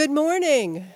Good morning.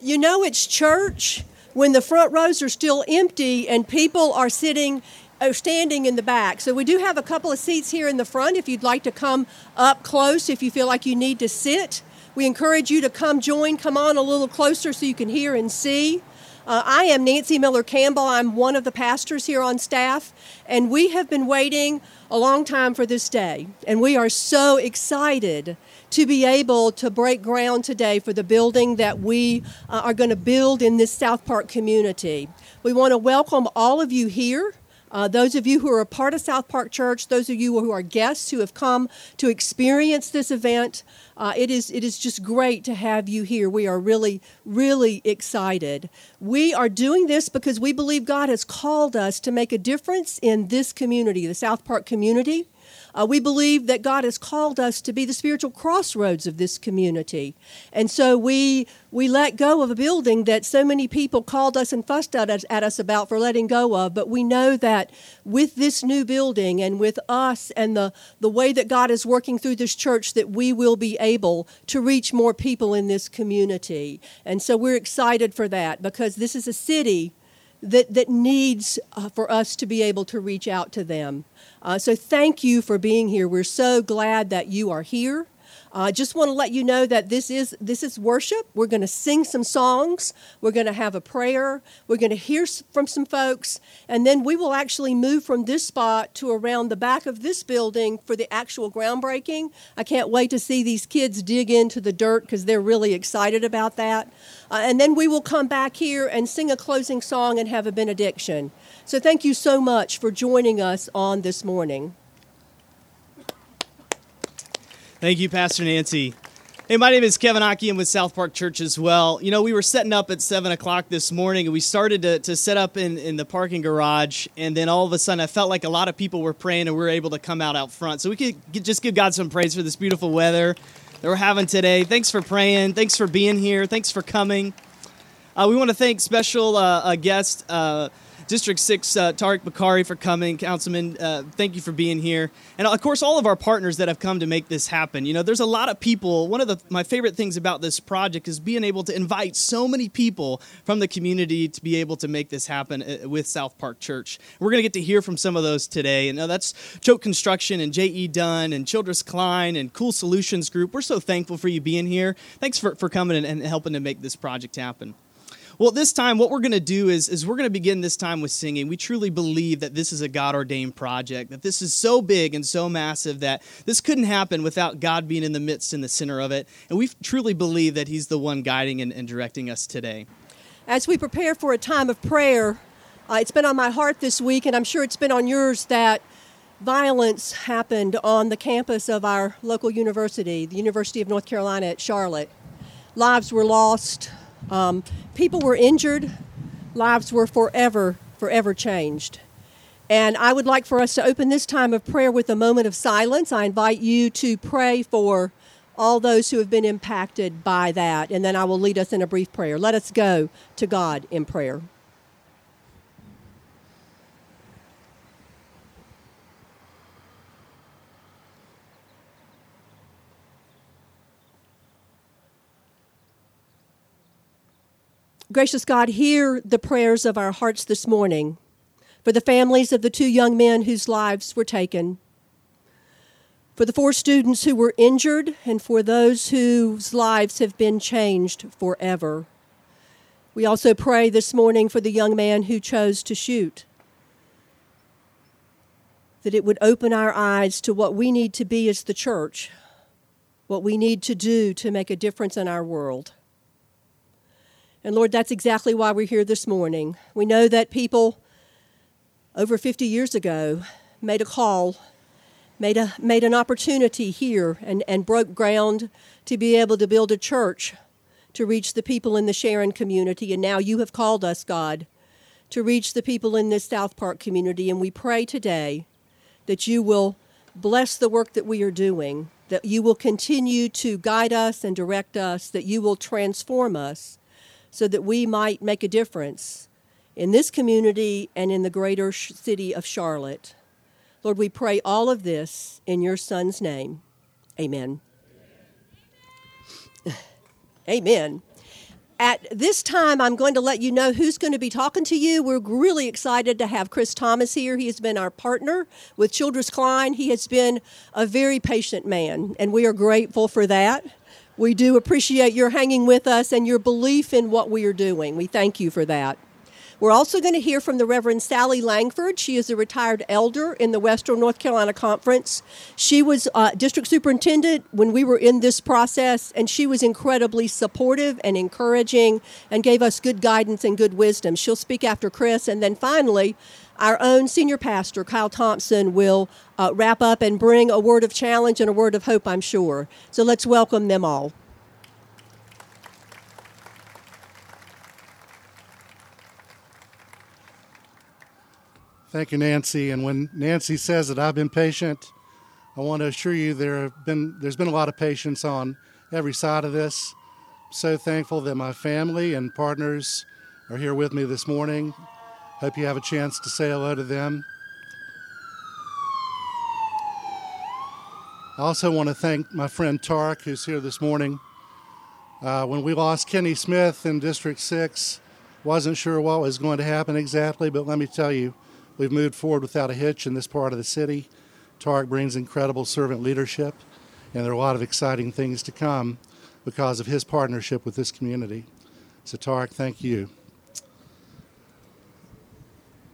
You know it's church when the front rows are still empty and people are sitting or standing in the back. So we do have a couple of seats here in the front if you'd like to come up close if you feel like you need to sit. We encourage you to come join, come on a little closer so you can hear and see. Uh, I am Nancy Miller Campbell. I'm one of the pastors here on staff, and we have been waiting a long time for this day. And we are so excited to be able to break ground today for the building that we uh, are going to build in this South Park community. We want to welcome all of you here. Uh, those of you who are a part of South Park Church, those of you who are guests who have come to experience this event, uh, it is it is just great to have you here. We are really really excited. We are doing this because we believe God has called us to make a difference in this community, the South Park community. Uh, we believe that God has called us to be the spiritual crossroads of this community. And so we, we let go of a building that so many people called us and fussed at us, at us about for letting go of. But we know that with this new building and with us and the, the way that God is working through this church, that we will be able to reach more people in this community. And so we're excited for that because this is a city that, that needs uh, for us to be able to reach out to them. Uh, so thank you for being here. We're so glad that you are here. I uh, just want to let you know that this is this is worship. We're going to sing some songs. We're going to have a prayer. We're going to hear from some folks, and then we will actually move from this spot to around the back of this building for the actual groundbreaking. I can't wait to see these kids dig into the dirt because they're really excited about that. Uh, and then we will come back here and sing a closing song and have a benediction. So thank you so much for joining us on this morning. Thank you, Pastor Nancy. Hey, my name is Kevin Aki. I'm with South Park Church as well. You know, we were setting up at 7 o'clock this morning, and we started to, to set up in, in the parking garage, and then all of a sudden I felt like a lot of people were praying, and we were able to come out out front. So we could just give God some praise for this beautiful weather that we're having today. Thanks for praying. Thanks for being here. Thanks for coming. Uh, we want to thank special uh, guest uh, District 6, uh, Tariq Bokhari, for coming. Councilman, uh, thank you for being here. And of course, all of our partners that have come to make this happen. You know, there's a lot of people. One of the, my favorite things about this project is being able to invite so many people from the community to be able to make this happen uh, with South Park Church. We're going to get to hear from some of those today. And uh, that's Choate Construction and J.E. Dunn and Childress Klein and Cool Solutions Group. We're so thankful for you being here. Thanks for, for coming and, and helping to make this project happen. Well, this time, what we're going to do is, is we're going to begin this time with singing. We truly believe that this is a God ordained project, that this is so big and so massive that this couldn't happen without God being in the midst and the center of it. And we truly believe that He's the one guiding and, and directing us today. As we prepare for a time of prayer, uh, it's been on my heart this week, and I'm sure it's been on yours that violence happened on the campus of our local university, the University of North Carolina at Charlotte. Lives were lost, um, people were injured, lives were forever, forever changed. And I would like for us to open this time of prayer with a moment of silence. I invite you to pray for all those who have been impacted by that, and then I will lead us in a brief prayer. Let us go to God in prayer. Gracious God, hear the prayers of our hearts this morning for the families of the two young men whose lives were taken, for the four students who were injured, and for those whose lives have been changed forever. We also pray this morning for the young man who chose to shoot, that it would open our eyes to what we need to be as the church, what we need to do to make a difference in our world. And Lord, that's exactly why we're here this morning. We know that people over 50 years ago made a call, made, a, made an opportunity here, and, and broke ground to be able to build a church to reach the people in the Sharon community. And now you have called us, God, to reach the people in this South Park community. And we pray today that you will bless the work that we are doing, that you will continue to guide us and direct us, that you will transform us so that we might make a difference in this community and in the greater city of Charlotte. Lord, we pray all of this in your Son's name. Amen. Amen. At this time, I'm going to let you know who's going to be talking to you. We're really excited to have Chris Thomas here. He has been our partner with Childress Klein. He has been a very patient man, and we are grateful for that. We do appreciate your hanging with us and your belief in what we are doing. We thank you for that. We're also going to hear from the Reverend Sally Langford. She is a retired elder in the Western North Carolina Conference. She was uh, district superintendent when we were in this process, and she was incredibly supportive and encouraging and gave us good guidance and good wisdom. She'll speak after Chris. And then finally, our own senior pastor, Kyle Thompson, will uh, wrap up and bring a word of challenge and a word of hope, I'm sure. So let's welcome them all. Thank you, Nancy. And when Nancy says that I've been patient, I want to assure you there have been there's been a lot of patience on every side of this. So thankful that my family and partners are here with me this morning. Hope you have a chance to say hello to them. I also want to thank my friend Tark, who's here this morning. Uh, when we lost Kenny Smith in District 6, wasn't sure what was going to happen exactly, but let me tell you, We've moved forward without a hitch in this part of the city. Tark brings incredible servant leadership, and there are a lot of exciting things to come because of his partnership with this community. So, Tark, thank you.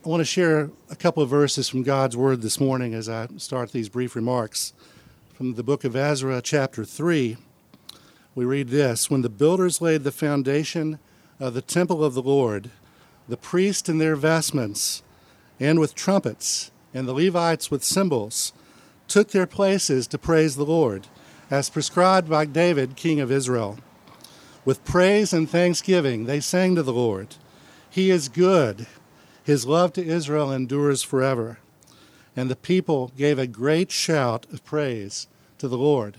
I want to share a couple of verses from God's Word this morning as I start these brief remarks. From the book of Ezra, chapter 3, we read this When the builders laid the foundation of the temple of the Lord, the priests in their vestments, and with trumpets, and the Levites with cymbals, took their places to praise the Lord, as prescribed by David, king of Israel. With praise and thanksgiving, they sang to the Lord. He is good. His love to Israel endures forever. And the people gave a great shout of praise to the Lord.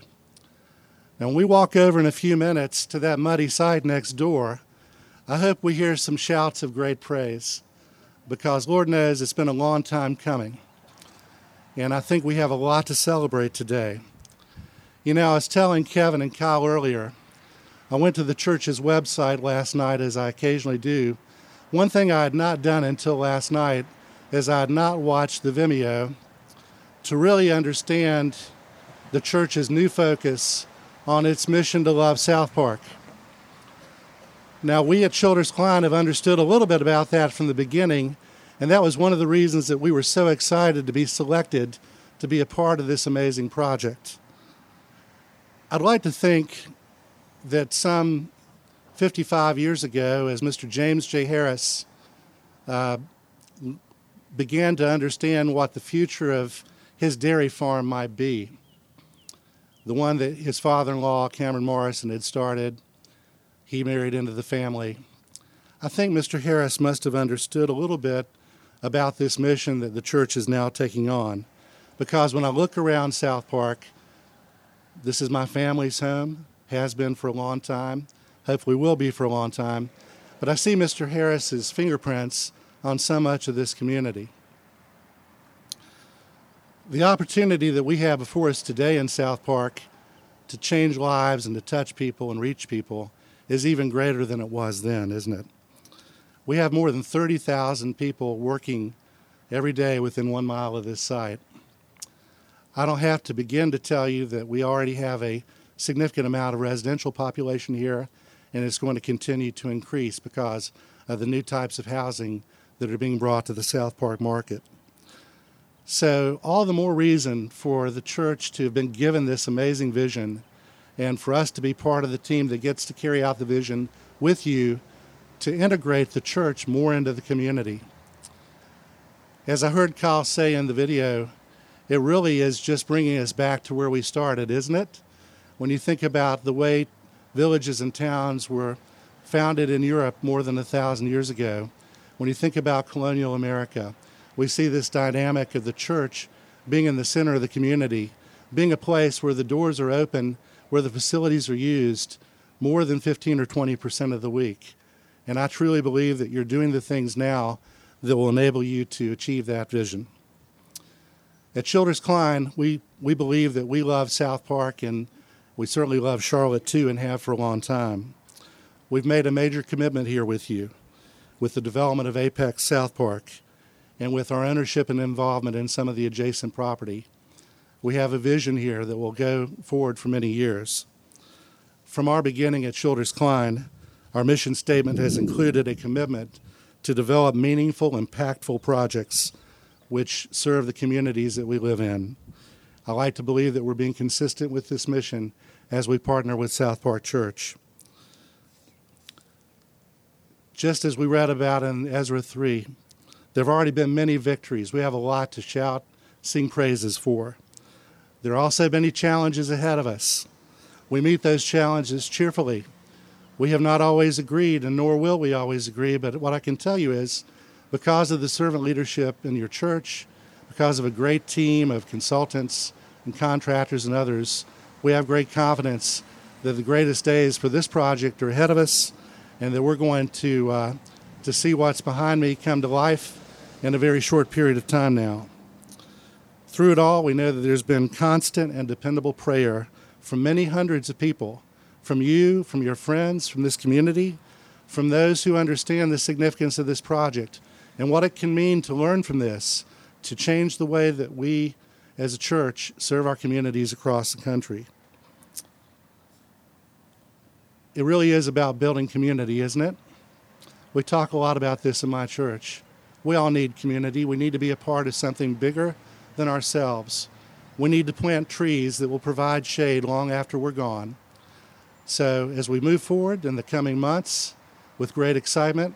Now, when we walk over in a few minutes to that muddy site next door, I hope we hear some shouts of great praise because Lord knows it's been a long time coming. And I think we have a lot to celebrate today. You know, I was telling Kevin and Kyle earlier, I went to the church's website last night, as I occasionally do. One thing I had not done until last night is I had not watched the Vimeo to really understand the church's new focus on its mission to love South Park. Now, we at Childress Klein have understood a little bit about that from the beginning, and that was one of the reasons that we were so excited to be selected to be a part of this amazing project. I'd like to think that some 55 years ago, as Mr. James J. Harris uh, began to understand what the future of his dairy farm might be, the one that his father in law, Cameron Morrison, had started he married into the family. I think Mr. Harris must have understood a little bit about this mission that the church is now taking on. Because when I look around South Park, this is my family's home, has been for a long time, hopefully will be for a long time. But I see Mr. Harris's fingerprints on so much of this community. The opportunity that we have before us today in South Park to change lives and to touch people and reach people is even greater than it was then, isn't it? We have more than 30,000 people working every day within one mile of this site. I don't have to begin to tell you that we already have a significant amount of residential population here, and it's going to continue to increase because of the new types of housing that are being brought to the South Park market. So, all the more reason for the church to have been given this amazing vision and for us to be part of the team that gets to carry out the vision with you to integrate the church more into the community. As I heard Kyle say in the video, it really is just bringing us back to where we started, isn't it? When you think about the way villages and towns were founded in Europe more than a thousand years ago, when you think about colonial America, we see this dynamic of the church being in the center of the community, being a place where the doors are open where the facilities are used more than 15 or 20 percent of the week. And I truly believe that you're doing the things now that will enable you to achieve that vision. At Childress Klein, we, we believe that we love South Park and we certainly love Charlotte too and have for a long time. We've made a major commitment here with you, with the development of Apex South Park, and with our ownership and involvement in some of the adjacent property. We have a vision here that will go forward for many years. From our beginning at Childress Klein, our mission statement has included a commitment to develop meaningful, impactful projects which serve the communities that we live in. I like to believe that we're being consistent with this mission as we partner with South Park Church. Just as we read about in Ezra 3, there have already been many victories. We have a lot to shout, sing praises for. There are also many challenges ahead of us. We meet those challenges cheerfully. We have not always agreed, and nor will we always agree, but what I can tell you is because of the servant leadership in your church, because of a great team of consultants and contractors and others, we have great confidence that the greatest days for this project are ahead of us and that we're going to, uh, to see what's behind me come to life in a very short period of time now. Through it all, we know that there's been constant and dependable prayer from many hundreds of people, from you, from your friends, from this community, from those who understand the significance of this project and what it can mean to learn from this to change the way that we as a church serve our communities across the country. It really is about building community, isn't it? We talk a lot about this in my church. We all need community. We need to be a part of something bigger than ourselves. We need to plant trees that will provide shade long after we're gone. So, as we move forward in the coming months with great excitement,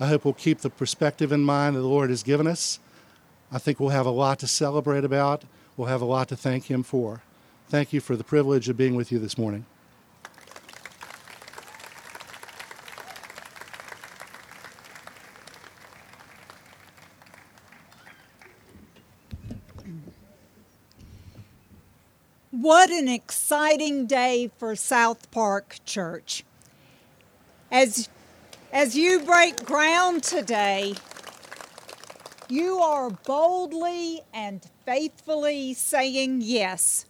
I hope we'll keep the perspective in mind that the Lord has given us. I think we'll have a lot to celebrate about. We'll have a lot to thank Him for. Thank you for the privilege of being with you this morning. What an exciting day for South Park Church. As as you break ground today, you are boldly and faithfully saying yes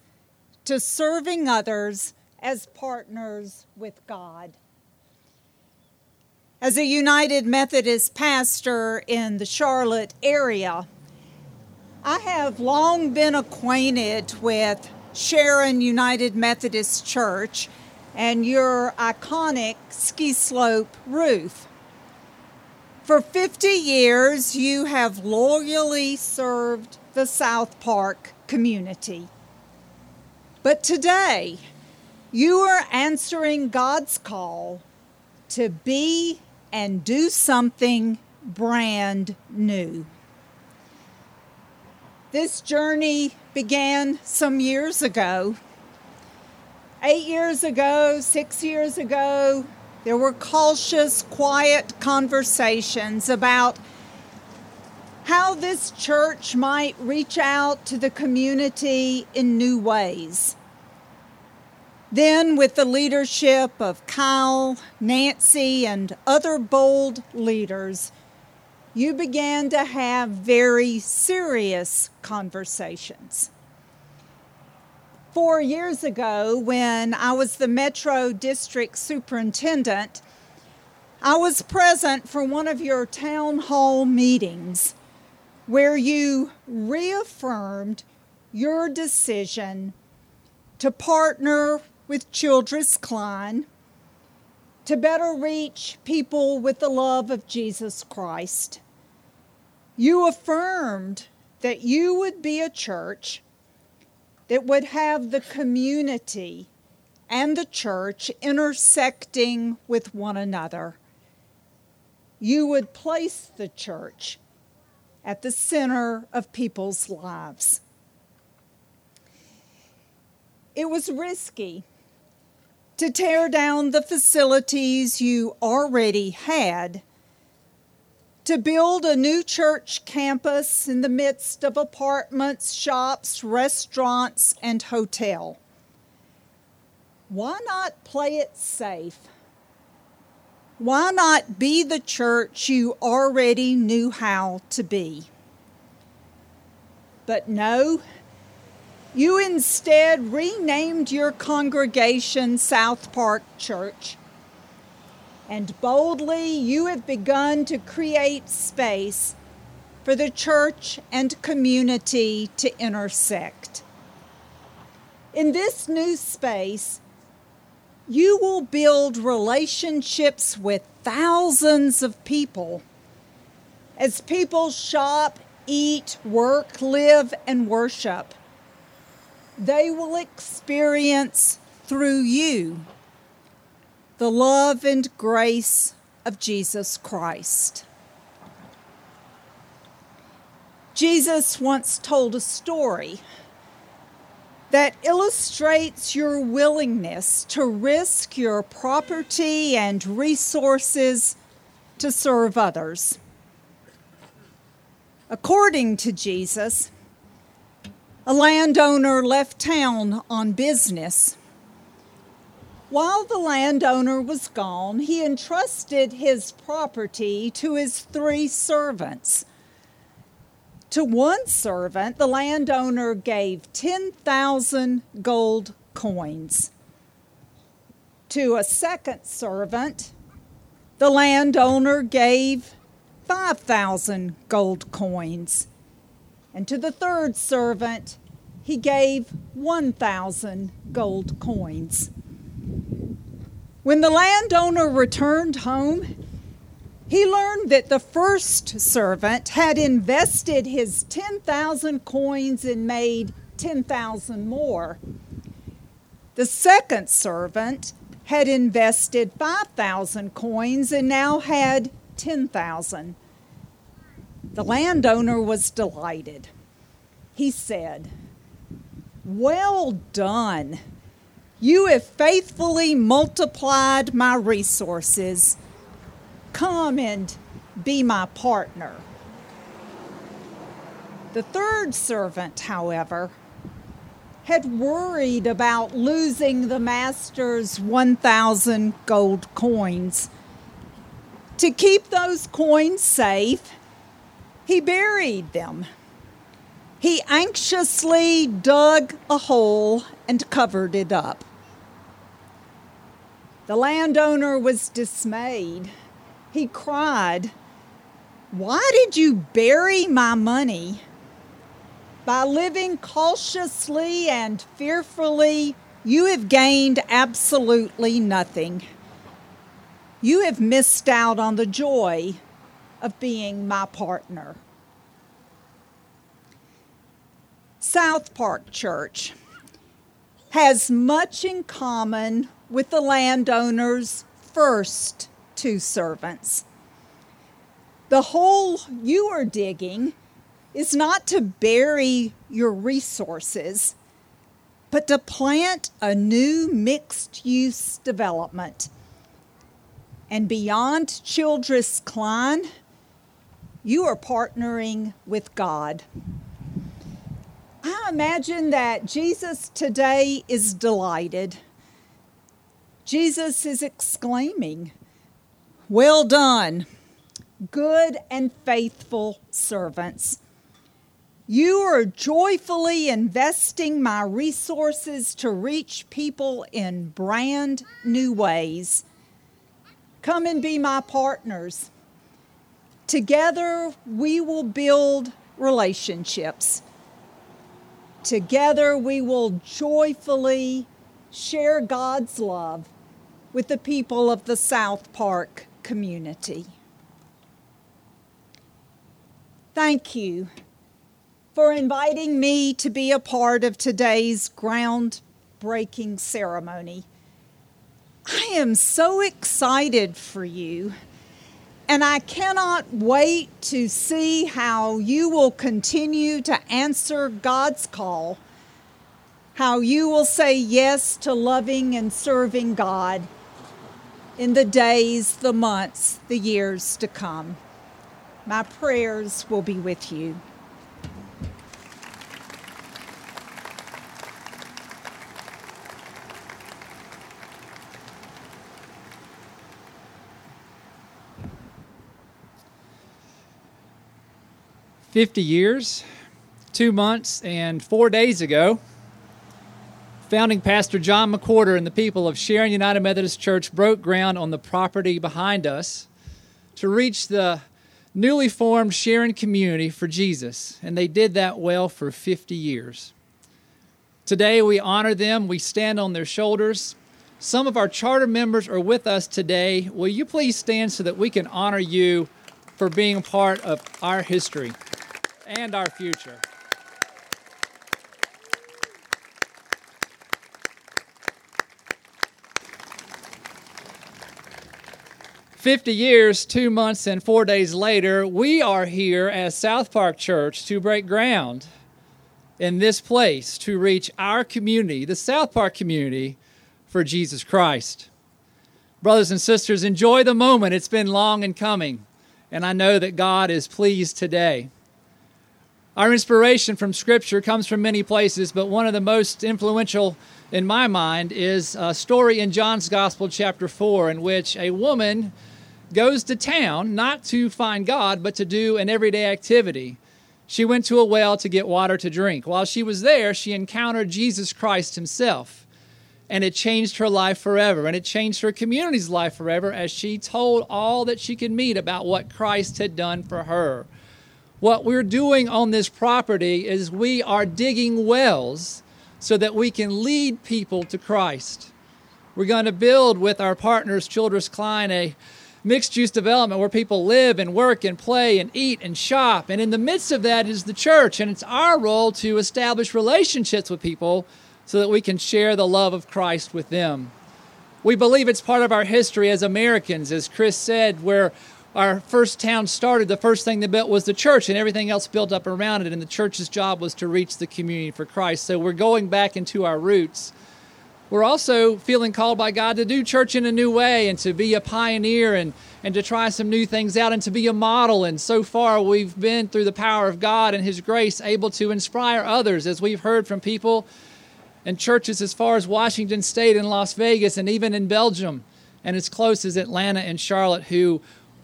to serving others as partners with God. As a United Methodist pastor in the Charlotte area, I have long been acquainted with Sharon United Methodist Church and your iconic ski slope roof. For 50 years, you have loyally served the South Park community. But today, you are answering God's call to be and do something brand new. This journey began some years ago eight years ago, six years ago, there were cautious, quiet conversations about how this church might reach out to the community in new ways. Then, with the leadership of Kyle, Nancy, and other bold leaders, you began to have very serious conversations four years ago when I was the Metro District Superintendent, I was present for one of your town hall meetings where you reaffirmed your decision to partner with Childress Klein to better reach people with the love of Jesus Christ. You affirmed that you would be a church that would have the community and the church intersecting with one another. You would place the church at the center of people's lives. It was risky to tear down the facilities you already had to build a new church campus in the midst of apartments, shops, restaurants, and hotel. Why not play it safe? Why not be the church you already knew how to be? But no, you instead renamed your congregation South Park Church and boldly you have begun to create space for the church and community to intersect. In this new space, you will build relationships with thousands of people as people shop, eat, work, live, and worship. They will experience through you the love and grace of Jesus Christ. Jesus once told a story that illustrates your willingness to risk your property and resources to serve others. According to Jesus, a landowner left town on business. While the landowner was gone, he entrusted his property to his three servants to one servant, the landowner gave 10,000 gold coins. To a second servant, the landowner gave 5,000 gold coins. And to the third servant, he gave 1,000 gold coins. When the landowner returned home, he learned that the first servant had invested his 10,000 coins and made 10,000 more. The second servant had invested 5,000 coins and now had 10,000. The landowner was delighted. He said, Well done. You have faithfully multiplied my resources Come and be my partner. The third servant, however, had worried about losing the master's 1,000 gold coins. To keep those coins safe, he buried them. He anxiously dug a hole and covered it up. The landowner was dismayed he cried, Why did you bury my money? By living cautiously and fearfully, you have gained absolutely nothing. You have missed out on the joy of being my partner. South Park Church has much in common with the landowner's first two servants. The hole you are digging is not to bury your resources, but to plant a new mixed use development. And beyond Childress Klein, you are partnering with God. I imagine that Jesus today is delighted. Jesus is exclaiming, well done, good and faithful servants. You are joyfully investing my resources to reach people in brand new ways. Come and be my partners. Together, we will build relationships. Together, we will joyfully share God's love with the people of the South Park community. Thank you for inviting me to be a part of today's groundbreaking ceremony. I am so excited for you, and I cannot wait to see how you will continue to answer God's call, how you will say yes to loving and serving God in the days, the months, the years to come. My prayers will be with you. Fifty years, two months, and four days ago, Founding pastor John McWhorter and the people of Sharon United Methodist Church broke ground on the property behind us to reach the newly formed Sharon community for Jesus, and they did that well for 50 years. Today we honor them, we stand on their shoulders. Some of our charter members are with us today. Will you please stand so that we can honor you for being part of our history and our future? 50 years, two months, and four days later, we are here as South Park Church to break ground in this place to reach our community, the South Park community, for Jesus Christ. Brothers and sisters, enjoy the moment. It's been long in coming, and I know that God is pleased today. Our inspiration from Scripture comes from many places, but one of the most influential in my mind is a story in John's Gospel, chapter 4, in which a woman goes to town not to find God, but to do an everyday activity. She went to a well to get water to drink. While she was there, she encountered Jesus Christ himself. And it changed her life forever. And it changed her community's life forever as she told all that she could meet about what Christ had done for her. What we're doing on this property is we are digging wells so that we can lead people to Christ. We're going to build with our partners, Childress Klein, a mixed use development where people live and work and play and eat and shop. And in the midst of that is the church. And it's our role to establish relationships with people so that we can share the love of Christ with them. We believe it's part of our history as Americans, as Chris said, where our first town started, the first thing they built was the church, and everything else built up around it. And the church's job was to reach the community for Christ. So we're going back into our roots we're also feeling called by God to do church in a new way and to be a pioneer and, and to try some new things out and to be a model. And so far, we've been, through the power of God and His grace, able to inspire others, as we've heard from people and churches as far as Washington State and Las Vegas and even in Belgium and as close as Atlanta and Charlotte who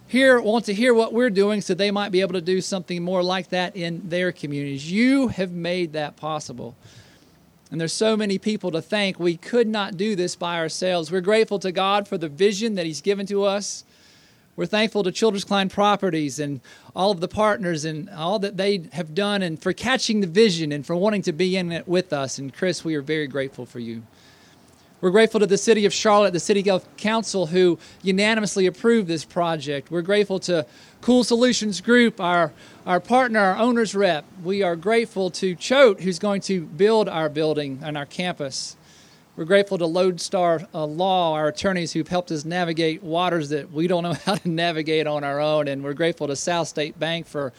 here want to hear what we're doing so they might be able to do something more like that in their communities. You have made that possible. And there's so many people to thank. We could not do this by ourselves. We're grateful to God for the vision that He's given to us. We're thankful to Childress Klein Properties and all of the partners and all that they have done and for catching the vision and for wanting to be in it with us. And Chris, we are very grateful for you. We're grateful to the City of Charlotte, the City Council, who unanimously approved this project. We're grateful to Cool Solutions Group, our, our partner, our owner's rep. We are grateful to Choate, who's going to build our building and our campus. We're grateful to Lodestar uh, Law, our attorneys who've helped us navigate waters that we don't know how to navigate on our own. And we're grateful to South State Bank for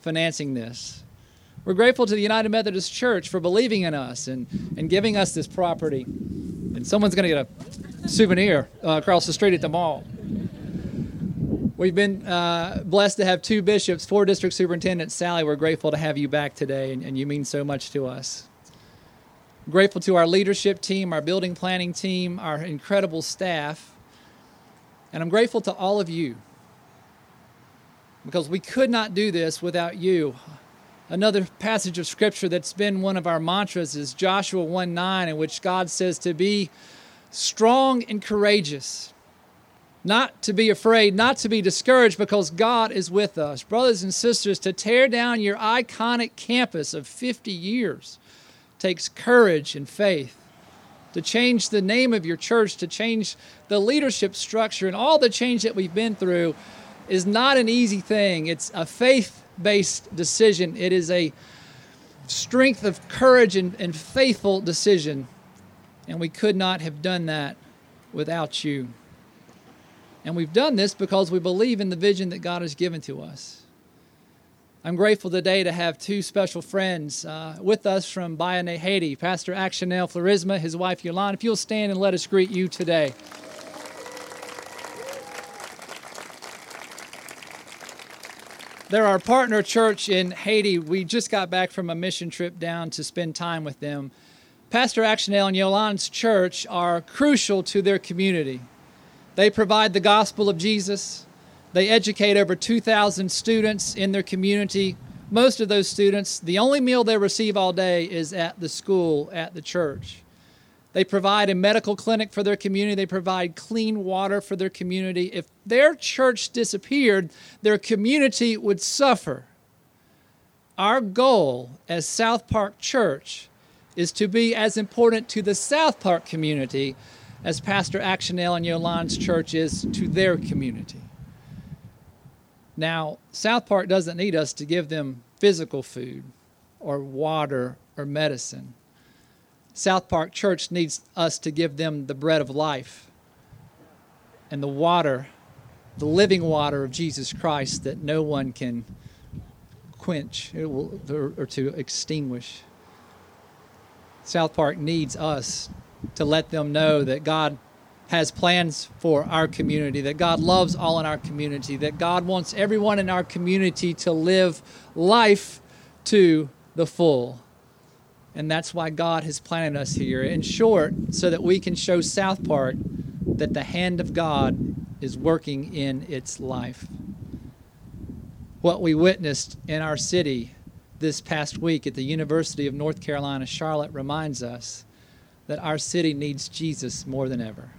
financing this. We're grateful to the United Methodist Church for believing in us and, and giving us this property. And someone's going to get a souvenir uh, across the street at the mall. We've been uh, blessed to have two bishops, four district superintendents. Sally, we're grateful to have you back today, and, and you mean so much to us. Grateful to our leadership team, our building planning team, our incredible staff. And I'm grateful to all of you because we could not do this without you. Another passage of scripture that's been one of our mantras is Joshua 1 9, in which God says to be strong and courageous, not to be afraid, not to be discouraged, because God is with us. Brothers and sisters, to tear down your iconic campus of 50 years takes courage and faith. To change the name of your church, to change the leadership structure, and all the change that we've been through is not an easy thing. It's a faith based decision, it is a strength of courage and, and faithful decision. And we could not have done that without you. And we've done this because we believe in the vision that God has given to us. I'm grateful today to have two special friends uh, with us from Bayonne, Haiti, Pastor Actionel Florisma, his wife Yolande. If you'll stand and let us greet you today. They're our partner church in Haiti. We just got back from a mission trip down to spend time with them. Pastor Actionel and Yolande's church are crucial to their community. They provide the gospel of Jesus. They educate over 2,000 students in their community. Most of those students, the only meal they receive all day is at the school, at the church. They provide a medical clinic for their community. They provide clean water for their community. If their church disappeared, their community would suffer. Our goal as South Park Church is to be as important to the South Park community as Pastor Actionell and Yolande's church is to their community. Now, South Park doesn't need us to give them physical food or water or medicine. South Park Church needs us to give them the bread of life and the water, the living water of Jesus Christ that no one can quench or to extinguish. South Park needs us to let them know that God has plans for our community, that God loves all in our community, that God wants everyone in our community to live life to the full. And that's why God has planted us here. In short, so that we can show South Park that the hand of God is working in its life. What we witnessed in our city this past week at the University of North Carolina, Charlotte, reminds us that our city needs Jesus more than ever.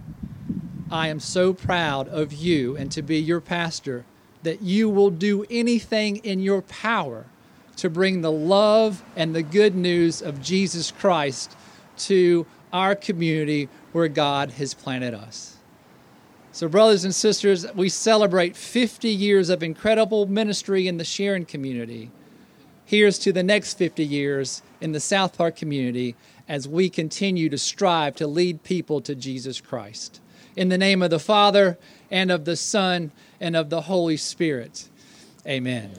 I am so proud of you and to be your pastor that you will do anything in your power to bring the love and the good news of Jesus Christ to our community where God has planted us. So, brothers and sisters, we celebrate 50 years of incredible ministry in the Sharon community. Here's to the next 50 years in the South Park community as we continue to strive to lead people to Jesus Christ. In the name of the Father, and of the Son, and of the Holy Spirit. Amen.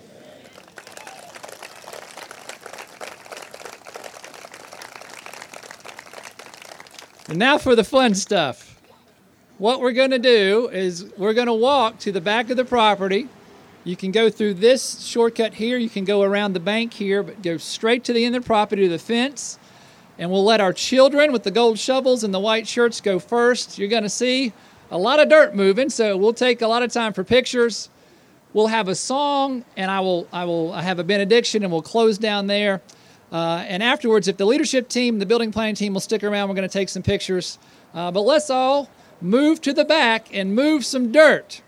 And now for the fun stuff. What we're going to do is we're going to walk to the back of the property. You can go through this shortcut here. You can go around the bank here, but go straight to the end of the property to the fence. And we'll let our children with the gold shovels and the white shirts go first. You're going to see a lot of dirt moving, so we'll take a lot of time for pictures. We'll have a song, and I will I will have a benediction, and we'll close down there. Uh, and afterwards, if the leadership team, the building planning team will stick around, we're going to take some pictures. Uh, but let's all move to the back and move some dirt.